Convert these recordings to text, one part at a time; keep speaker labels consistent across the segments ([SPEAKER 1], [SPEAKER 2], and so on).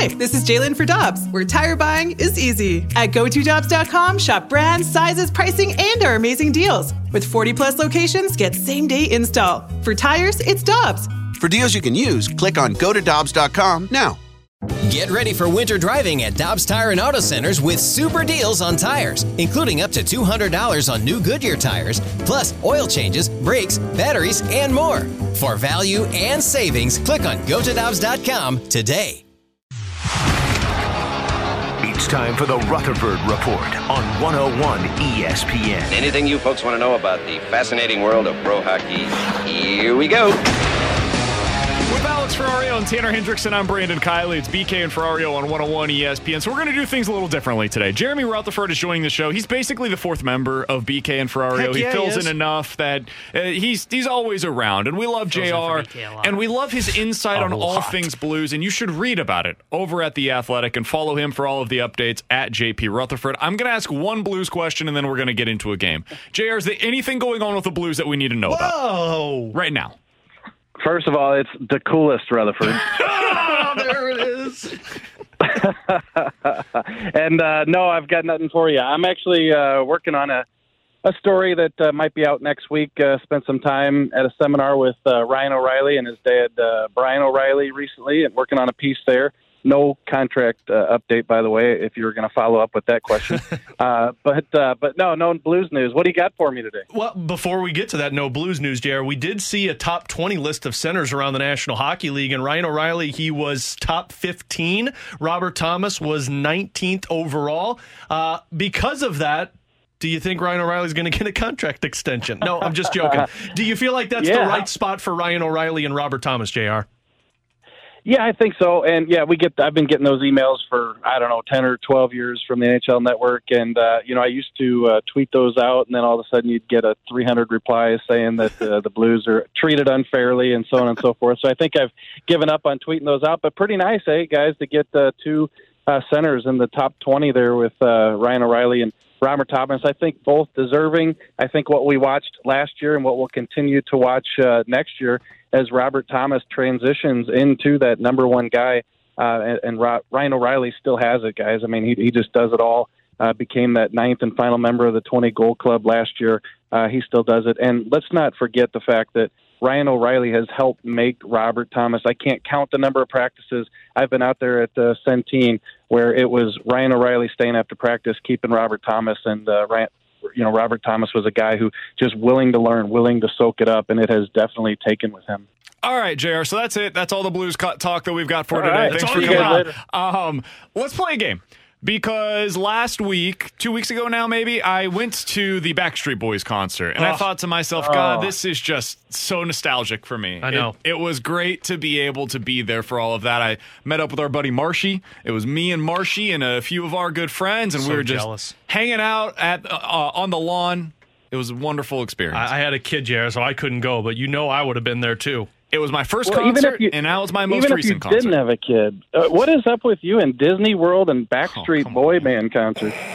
[SPEAKER 1] Hi, this is Jalen for Dobbs, where tire buying is easy. At GoToDobbs.com, shop brands, sizes, pricing, and our amazing deals. With 40 plus locations, get same day install. For tires, it's Dobbs.
[SPEAKER 2] For deals you can use, click on go to Dobbs.com now.
[SPEAKER 3] Get ready for winter driving at Dobbs Tire and Auto Centers with super deals on tires, including up to $200 on new Goodyear tires, plus oil changes, brakes, batteries, and more. For value and savings, click on gotodobbs.com today.
[SPEAKER 4] It's time for the Rutherford Report on 101 ESPN.
[SPEAKER 5] Anything you folks want to know about the fascinating world of pro hockey? Here we go.
[SPEAKER 6] Ferrario and Tanner Hendrickson, I'm Brandon Kiley. It's BK and Ferrario on 101 ESPN. So we're going to do things a little differently today. Jeremy Rutherford is joining the show. He's basically the fourth member of BK and Ferrario. He fills
[SPEAKER 7] he
[SPEAKER 6] in enough that uh, he's he's always around, and we love
[SPEAKER 7] Fills in for
[SPEAKER 6] Jr.
[SPEAKER 7] Lot.
[SPEAKER 6] and we love his insight on all things Blues. And you should read about it over at the Athletic and follow him for all of the updates at JP Rutherford. I'm going to ask one Blues question, and then we're going to get into a game. Jr. Is there anything going on with the Blues that we need to know about
[SPEAKER 7] Whoa!
[SPEAKER 6] right now?
[SPEAKER 8] First of all, it's the coolest Rutherford.
[SPEAKER 7] Oh, there it is.
[SPEAKER 8] and uh, no, I've got nothing for you. I'm actually uh, working on a a story that uh, might be out next week. Uh, spent some time at a seminar with uh, Ryan O'Reilly and his dad uh, Brian O'Reilly recently, and working on a piece there. No contract uh, update, by the way, if you were going to follow up with that question. uh, but uh, but no, no blues news. What do you got for me today?
[SPEAKER 9] Well, before we get to that no blues news, JR, we did see a top 20 list of centers around the National Hockey League, and Ryan O'Reilly, he was top 15. Robert Thomas was 19th overall. Uh, because of that, do you think Ryan O'Reilly's going to get a contract extension? No, I'm just joking. do you feel like that's
[SPEAKER 8] Yeah.
[SPEAKER 9] the right spot for Ryan O'Reilly and Robert Thomas, JR?
[SPEAKER 8] Yeah, I think so. And yeah, we get. I've been getting those emails for I don't know ten or twelve years from the NHL Network, and uh, you know I used to uh, tweet those out, and then all of a sudden you'd get a 300 replies saying that uh, the Blues are treated unfairly and so on and so forth. So I think I've given up on tweeting those out. But pretty nice, eh, guys, to get uh, two uh, centers in the top 20 there with uh, Ryan O'Reilly and Robert Thomas. I think both deserving. I think what we watched last year and what we'll continue to watch uh, next year as Robert Thomas transitions into that number one guy, uh, and, and Ro- Ryan O'Reilly still has it, guys. I mean, he, he just does it all. Uh, became that ninth and final member of the 20 goal club last year. Uh, he still does it. And let's not forget the fact that Ryan O'Reilly has helped make Robert Thomas. I can't count the number of practices I've been out there at uh, Centene where it was Ryan O'Reilly staying after practice, keeping Robert Thomas, and uh, Ryan, you know Robert Thomas was a guy who just willing to learn, willing to soak it up, and it has definitely taken with him.
[SPEAKER 6] All right, JR. So that's it. That's all the Blues talk that we've got for
[SPEAKER 8] All
[SPEAKER 6] today.
[SPEAKER 8] right.
[SPEAKER 6] Thanks for coming on. Um, let's play a game. Because last week, two weeks ago now, maybe, I went to the Backstreet Boys concert and I
[SPEAKER 9] Oh.
[SPEAKER 6] thought to myself, God, this is just so nostalgic for me.
[SPEAKER 9] I know.
[SPEAKER 6] It, it was great to be able to be there for all of that. I met up with our buddy Marshy. It was me and Marshy and a few of our good friends, and
[SPEAKER 9] So
[SPEAKER 6] we were just
[SPEAKER 9] jealous.
[SPEAKER 6] hanging out at uh, on the lawn. It was a wonderful experience.
[SPEAKER 9] I, I had a kid, JR, so I couldn't go, but you know I would have been there too.
[SPEAKER 6] It was my first
[SPEAKER 8] Well,
[SPEAKER 6] concert,
[SPEAKER 8] you-
[SPEAKER 6] and now it's my most
[SPEAKER 8] Even if you
[SPEAKER 6] concert.
[SPEAKER 8] didn't have a kid, uh, what is up with you in Disney World and Backstreet
[SPEAKER 6] come
[SPEAKER 8] Boy Band concerts?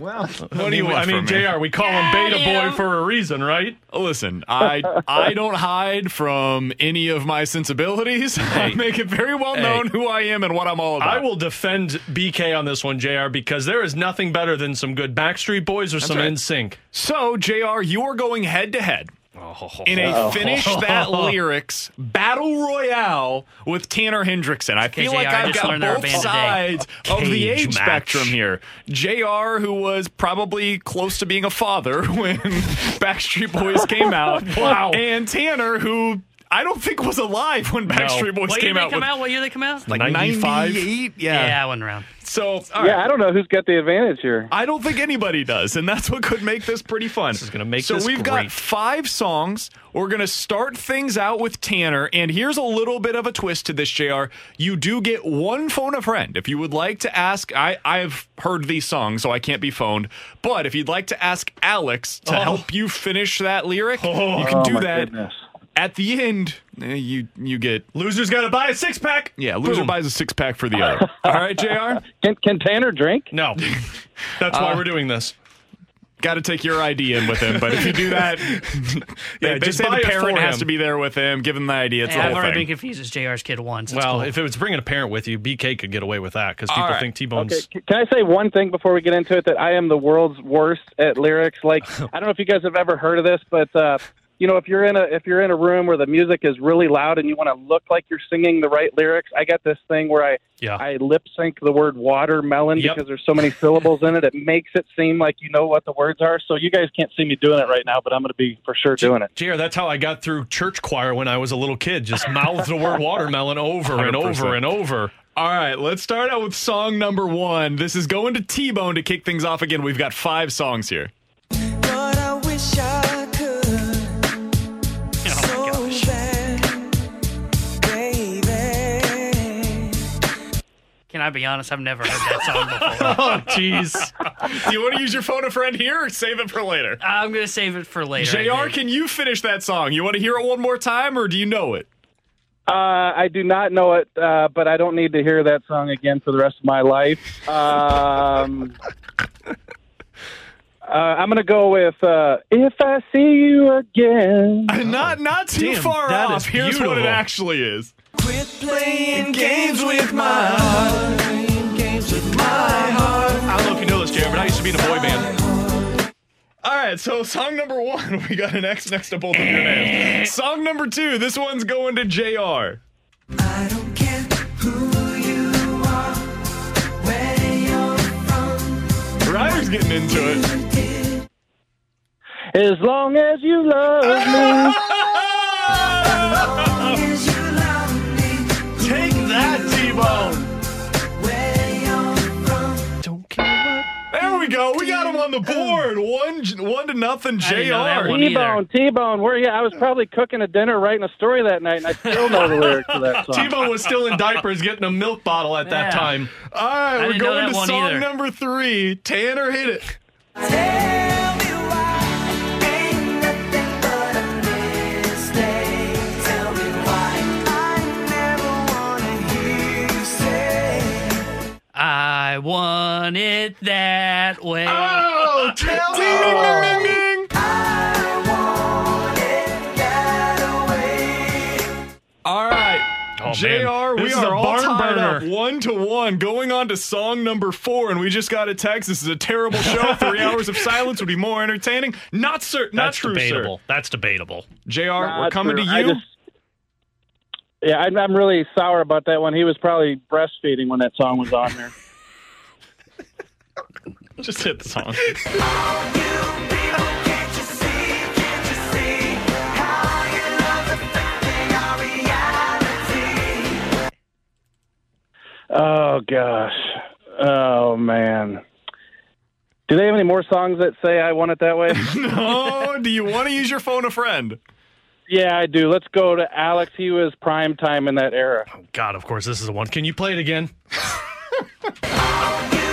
[SPEAKER 6] Well, what
[SPEAKER 9] I
[SPEAKER 6] do you
[SPEAKER 9] mean, I mean,
[SPEAKER 6] me?
[SPEAKER 9] JR, we call him Beta Boy for a reason, right?
[SPEAKER 6] Listen, I I don't hide from any of my sensibilities. I make it very well known who I am and what I'm all about.
[SPEAKER 9] I will defend BK on this one, JR, because there is nothing better than some good Backstreet Boys or some
[SPEAKER 6] right.
[SPEAKER 9] NSYNC.
[SPEAKER 6] So, Jr., you are going head to head in a oh. finish that lyrics battle royale with Tanner Hendrickson. I feel like
[SPEAKER 7] I
[SPEAKER 6] I've got
[SPEAKER 7] learned our
[SPEAKER 6] both sides of the
[SPEAKER 9] Cage
[SPEAKER 6] age
[SPEAKER 9] match.
[SPEAKER 6] spectrum here. Jr., who was probably close to being a father when Backstreet Boys came out,
[SPEAKER 9] Wow.
[SPEAKER 6] and Tanner, who. I don't think was alive when Backstreet Boys
[SPEAKER 7] What year
[SPEAKER 6] came
[SPEAKER 7] they
[SPEAKER 6] out
[SPEAKER 7] come
[SPEAKER 6] with
[SPEAKER 7] out? What year they come out?
[SPEAKER 6] like
[SPEAKER 9] 95?
[SPEAKER 6] 98.
[SPEAKER 7] yeah.
[SPEAKER 6] Yeah.
[SPEAKER 7] I wasn't around.
[SPEAKER 6] So, all
[SPEAKER 8] Yeah,
[SPEAKER 6] right.
[SPEAKER 8] I don't know who's got the advantage here.
[SPEAKER 6] I don't think anybody does, and that's what could make this pretty fun. This
[SPEAKER 9] is gonna make
[SPEAKER 6] so
[SPEAKER 9] this
[SPEAKER 6] we've got
[SPEAKER 9] great.
[SPEAKER 6] five songs. We're gonna start things out with Tanner, and here's a little bit of a twist to this, Jr. You do get one phone a friend if you would like to ask. I I've heard these songs, so I can't be phoned. But if you'd like to ask Alex to oh. help you finish that lyric, oh. you can
[SPEAKER 8] Oh,
[SPEAKER 6] do
[SPEAKER 8] my
[SPEAKER 6] that.
[SPEAKER 8] goodness.
[SPEAKER 6] At the end, eh, you you get
[SPEAKER 9] Loser's got to buy a six pack.
[SPEAKER 6] yeah. Loser
[SPEAKER 9] Boom.
[SPEAKER 6] buys a six pack for the other. All right, Jr.
[SPEAKER 8] Can, can Tanner drink?
[SPEAKER 9] No, that's why we're doing this.
[SPEAKER 6] got to take your ID in with him. But if you do that,
[SPEAKER 9] Yeah,
[SPEAKER 6] they, they
[SPEAKER 9] just
[SPEAKER 6] say the parent has to be there with him, give him the ID. It's
[SPEAKER 7] Hey,
[SPEAKER 6] the
[SPEAKER 7] I've
[SPEAKER 6] whole
[SPEAKER 7] already been confused as JR's kid once. It's
[SPEAKER 9] Well,
[SPEAKER 7] cool.
[SPEAKER 9] if it was bringing a parent with you, BK could get away with that because people
[SPEAKER 6] All right.
[SPEAKER 9] think T-Bone's.
[SPEAKER 8] Okay, can I say one thing before we get into it? That I am the world's worst at lyrics. Like I don't know if you guys have ever heard of this, but uh, you know, if you're in a if you're in a room where the music is really loud and you want to look like you're singing the right lyrics, I got this thing where I
[SPEAKER 9] Yeah.
[SPEAKER 8] I lip sync the word watermelon
[SPEAKER 9] Yep.
[SPEAKER 8] because there's so many syllables in it. It makes it seem like you know what the words are. So you guys can't see me doing it right now, but I'm going to be for sure doing it.
[SPEAKER 9] JR, that's how I got through church choir when I was a little kid. Just mouth the word watermelon over and over and over.
[SPEAKER 6] All right, let's start out with song number one. This is going to T Bone to kick things off again. We've got five songs here.
[SPEAKER 10] I
[SPEAKER 7] be honest? I've never heard that song before.
[SPEAKER 9] Oh, jeez.
[SPEAKER 6] Do you want to use your phone a friend here or save it for later?
[SPEAKER 7] I'm gonna save it for later.
[SPEAKER 6] JR, can you finish that song? You want to hear it one more time or do you know it?
[SPEAKER 8] Uh, I do not know it, uh, but I don't need to hear that song again for the rest of my life. Um, uh, I'm going to go with uh, "If I See You Again."
[SPEAKER 6] Not not too
[SPEAKER 9] Damn,
[SPEAKER 6] far off.
[SPEAKER 9] is
[SPEAKER 6] Here's what it actually is.
[SPEAKER 10] Quit playing games with my heart. Playing games with my heart.
[SPEAKER 9] I don't know if you know this, JR, but I used to be in a boy band.
[SPEAKER 6] All right, so song number one, we got an X next to both of your names. Song number two, this one's going to JR.
[SPEAKER 10] I don't care who you are, where you're from.
[SPEAKER 6] Ryder's getting into it.
[SPEAKER 8] As long as you love me.
[SPEAKER 6] we go. We got him on the board. One, one to nothing.
[SPEAKER 7] I didn't know that
[SPEAKER 6] JR.
[SPEAKER 8] T-Bone, T-Bone, where you? I was probably cooking a dinner, writing a story that night, and I still know the lyrics to that song.
[SPEAKER 9] T-Bone was still in diapers getting a milk bottle at that
[SPEAKER 7] Yeah.
[SPEAKER 9] time.
[SPEAKER 6] All right, we're going to
[SPEAKER 7] one
[SPEAKER 6] song
[SPEAKER 7] either.
[SPEAKER 6] number three. Tanner, hit it.
[SPEAKER 10] Tell me why ain't nothing but a mistake. Tell me why I never wanna hear you say.
[SPEAKER 7] I want it that way.
[SPEAKER 6] Oh, tell me. All right.
[SPEAKER 9] Oh,
[SPEAKER 6] JR, we are all
[SPEAKER 9] barn
[SPEAKER 6] tied
[SPEAKER 9] burner.
[SPEAKER 6] up one to one, going on to song number four, and we just got a text. This is a terrible show. Three hours of silence would be more entertaining. Not sir, not
[SPEAKER 9] That's
[SPEAKER 6] true,
[SPEAKER 9] debatable. That's debatable.
[SPEAKER 6] sir. JR, we're coming
[SPEAKER 8] true.
[SPEAKER 6] to you.
[SPEAKER 8] just- yeah, I'm, I'm really sour about that one. He was probably breastfeeding when that song was on there.
[SPEAKER 6] Just hit the song.
[SPEAKER 10] You people, can't you see? Can't you see how your love's affecting our reality?
[SPEAKER 8] Oh gosh. Oh man. Do they have any more songs that say "I want it that way"?
[SPEAKER 6] no. do you want to use your phone a friend?
[SPEAKER 8] yeah, I do. Let's go to Alex. He was prime time in that era.
[SPEAKER 9] God, of course, this is the one. Can you play it again?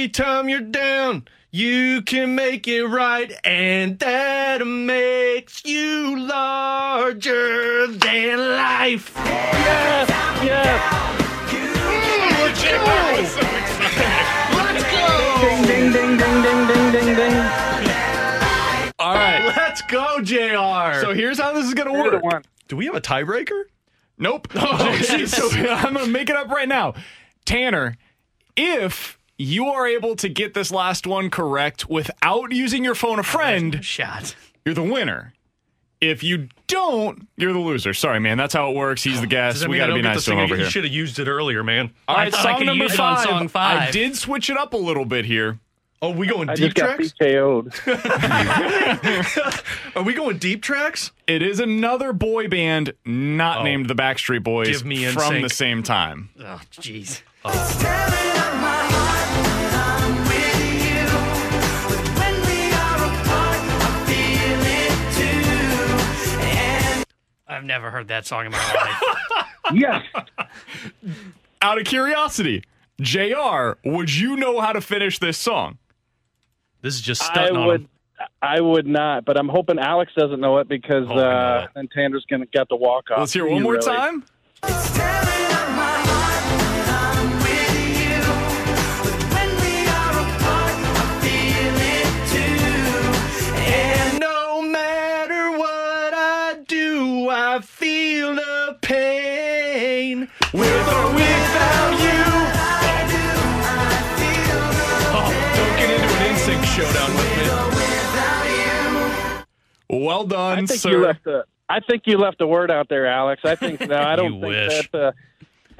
[SPEAKER 9] Every time you're down, you can make it right, and that makes you larger than life.
[SPEAKER 8] Yes, yes. Ding, ding, ding, ding, ding, ding, ding, ding.
[SPEAKER 6] All right.
[SPEAKER 9] Let's go, JR.
[SPEAKER 6] So here's how this is going to work.
[SPEAKER 9] do we have a tiebreaker?
[SPEAKER 6] Nope.
[SPEAKER 9] Oh,
[SPEAKER 6] so I'm going to make it up right now. Tanner, if you are able to get this last one correct without using your phone a oh, friend,
[SPEAKER 7] Shot.
[SPEAKER 6] you're the winner. If you don't, you're the loser. Sorry, man. That's how it works. He's the guest. We got to be
[SPEAKER 9] get
[SPEAKER 6] nice
[SPEAKER 9] to
[SPEAKER 6] to him over here.
[SPEAKER 9] You should have used it earlier, man.
[SPEAKER 6] All right,
[SPEAKER 7] thought I
[SPEAKER 6] song number
[SPEAKER 7] use it on
[SPEAKER 6] five.
[SPEAKER 7] song five.
[SPEAKER 6] I did switch it up a little bit here.
[SPEAKER 9] Oh, we going
[SPEAKER 8] I
[SPEAKER 9] deep
[SPEAKER 8] just got
[SPEAKER 9] tracks? Are we going deep tracks?
[SPEAKER 6] It is another boy band not
[SPEAKER 9] Oh.
[SPEAKER 6] named the Backstreet Boys
[SPEAKER 9] Give me
[SPEAKER 6] from
[SPEAKER 9] NSYNC.
[SPEAKER 6] the same time.
[SPEAKER 7] Oh, jeez.
[SPEAKER 10] Tearing
[SPEAKER 7] I've never heard that song in my life.
[SPEAKER 8] yes.
[SPEAKER 6] Out of curiosity, JR, would you know how to finish this song?
[SPEAKER 9] This is just
[SPEAKER 8] I
[SPEAKER 9] stunting on
[SPEAKER 8] would.
[SPEAKER 9] him.
[SPEAKER 8] I would not, but I'm hoping Alex doesn't know it because
[SPEAKER 9] Oh,
[SPEAKER 8] uh, then Tanner's gonna got the walk off.
[SPEAKER 6] Let's hear it one more
[SPEAKER 8] really-
[SPEAKER 6] time.
[SPEAKER 9] The pain. With or without you. Oh, don't get into an NSYNC showdown with me.
[SPEAKER 6] Well done,
[SPEAKER 8] I think
[SPEAKER 6] sir.
[SPEAKER 8] you left a. I think you left a word out there, Alex. I think no, I don't think
[SPEAKER 9] wish.
[SPEAKER 8] that. Uh,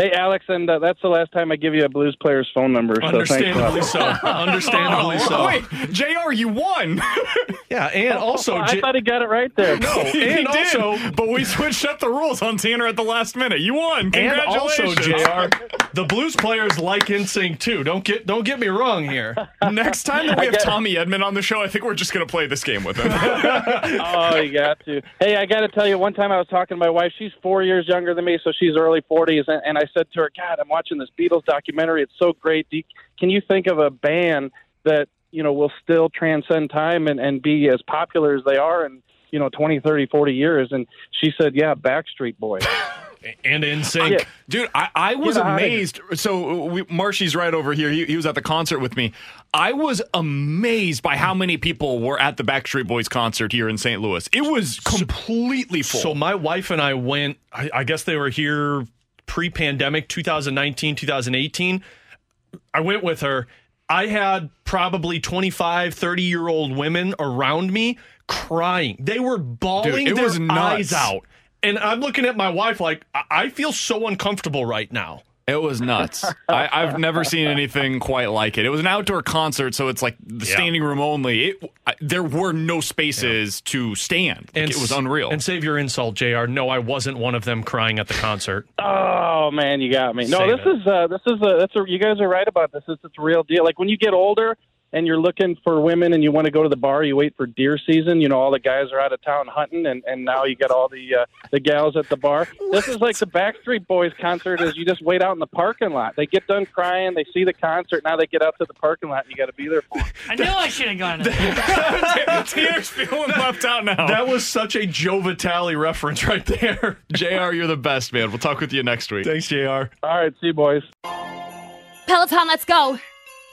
[SPEAKER 8] hey, Alex, and uh, that's the last time I give you a Blues player's phone number. So thanks a
[SPEAKER 9] Understandably
[SPEAKER 8] lot.
[SPEAKER 9] so. Understandably
[SPEAKER 6] Oh,
[SPEAKER 9] so.
[SPEAKER 6] Wait, Jr., you won.
[SPEAKER 9] Yeah, and also,
[SPEAKER 8] I
[SPEAKER 9] J-
[SPEAKER 8] thought he got it right there.
[SPEAKER 9] no,
[SPEAKER 6] he
[SPEAKER 9] and
[SPEAKER 6] did,
[SPEAKER 9] also,
[SPEAKER 6] but we switched up the rules on Tanner at the last minute. You won.
[SPEAKER 9] and also,
[SPEAKER 6] Congratulations.
[SPEAKER 9] Jr. The Blues players like NSYNC too. Don't get don't get me wrong here.
[SPEAKER 6] Next time that we have Tommy Edman on the show, I think we're just going to play this game with him.
[SPEAKER 8] oh, you got to. Hey, I got to tell you, one time I was talking to my wife. She's four years younger than me, so she's early 40s. And, and I said to her, God, I'm watching this Beatles documentary. It's so great. Do you- Can you think of a band that, you know, will still transcend time and, and be as popular as they are in, you know, 20, 30, 40 years? And she said, yeah, Backstreet Boys.
[SPEAKER 9] And NSYNC.
[SPEAKER 8] Yeah.
[SPEAKER 6] Dude, I, I was
[SPEAKER 8] Get outta here.
[SPEAKER 6] amazed. So we, Marshy's right over here. He, he was at the concert with me. I was amazed by how many people were at the Backstreet Boys concert here in St. Louis. It was completely full.
[SPEAKER 9] So my wife and I went. I, I guess they were here pre-pandemic, 2019, 2018. I went with her. I had probably 25, 30 year old women around me crying. They were bawling
[SPEAKER 6] Dude,
[SPEAKER 9] their eyes out. And I'm looking at my wife like, I- I feel so uncomfortable right now.
[SPEAKER 6] It was nuts. I, I've never seen anything quite like it. It was an outdoor concert, so it's like the
[SPEAKER 9] Yeah.
[SPEAKER 6] standing room only. It, I, there were no spaces to stand. Like, it was unreal.
[SPEAKER 9] And save your insult, JR. No, I wasn't one of them crying at the concert.
[SPEAKER 8] Oh man, you got me. No,
[SPEAKER 9] Save
[SPEAKER 8] this
[SPEAKER 9] it.
[SPEAKER 8] is uh, this is a that's a you guys are right about this. This is a real deal. Like when you get older and you're looking for women and you want to go to the bar, you wait for deer season. You know, all the guys are out of town hunting, and and now you get all the uh, the gals at the bar. This is like the Backstreet Boys concert. Is you just wait out in the parking lot. They get done crying, they see the concert, now they get out to the parking lot, and you got to be there for. 'em.
[SPEAKER 7] I knew I should have gone. to that.
[SPEAKER 6] Tanner's feeling left out now.
[SPEAKER 9] That was such a Joe Vitale reference right there.
[SPEAKER 6] JR, you're the best, man. We'll talk with you next week.
[SPEAKER 9] Thanks, JR.
[SPEAKER 8] All right, see you boys.
[SPEAKER 11] Peloton, let's go.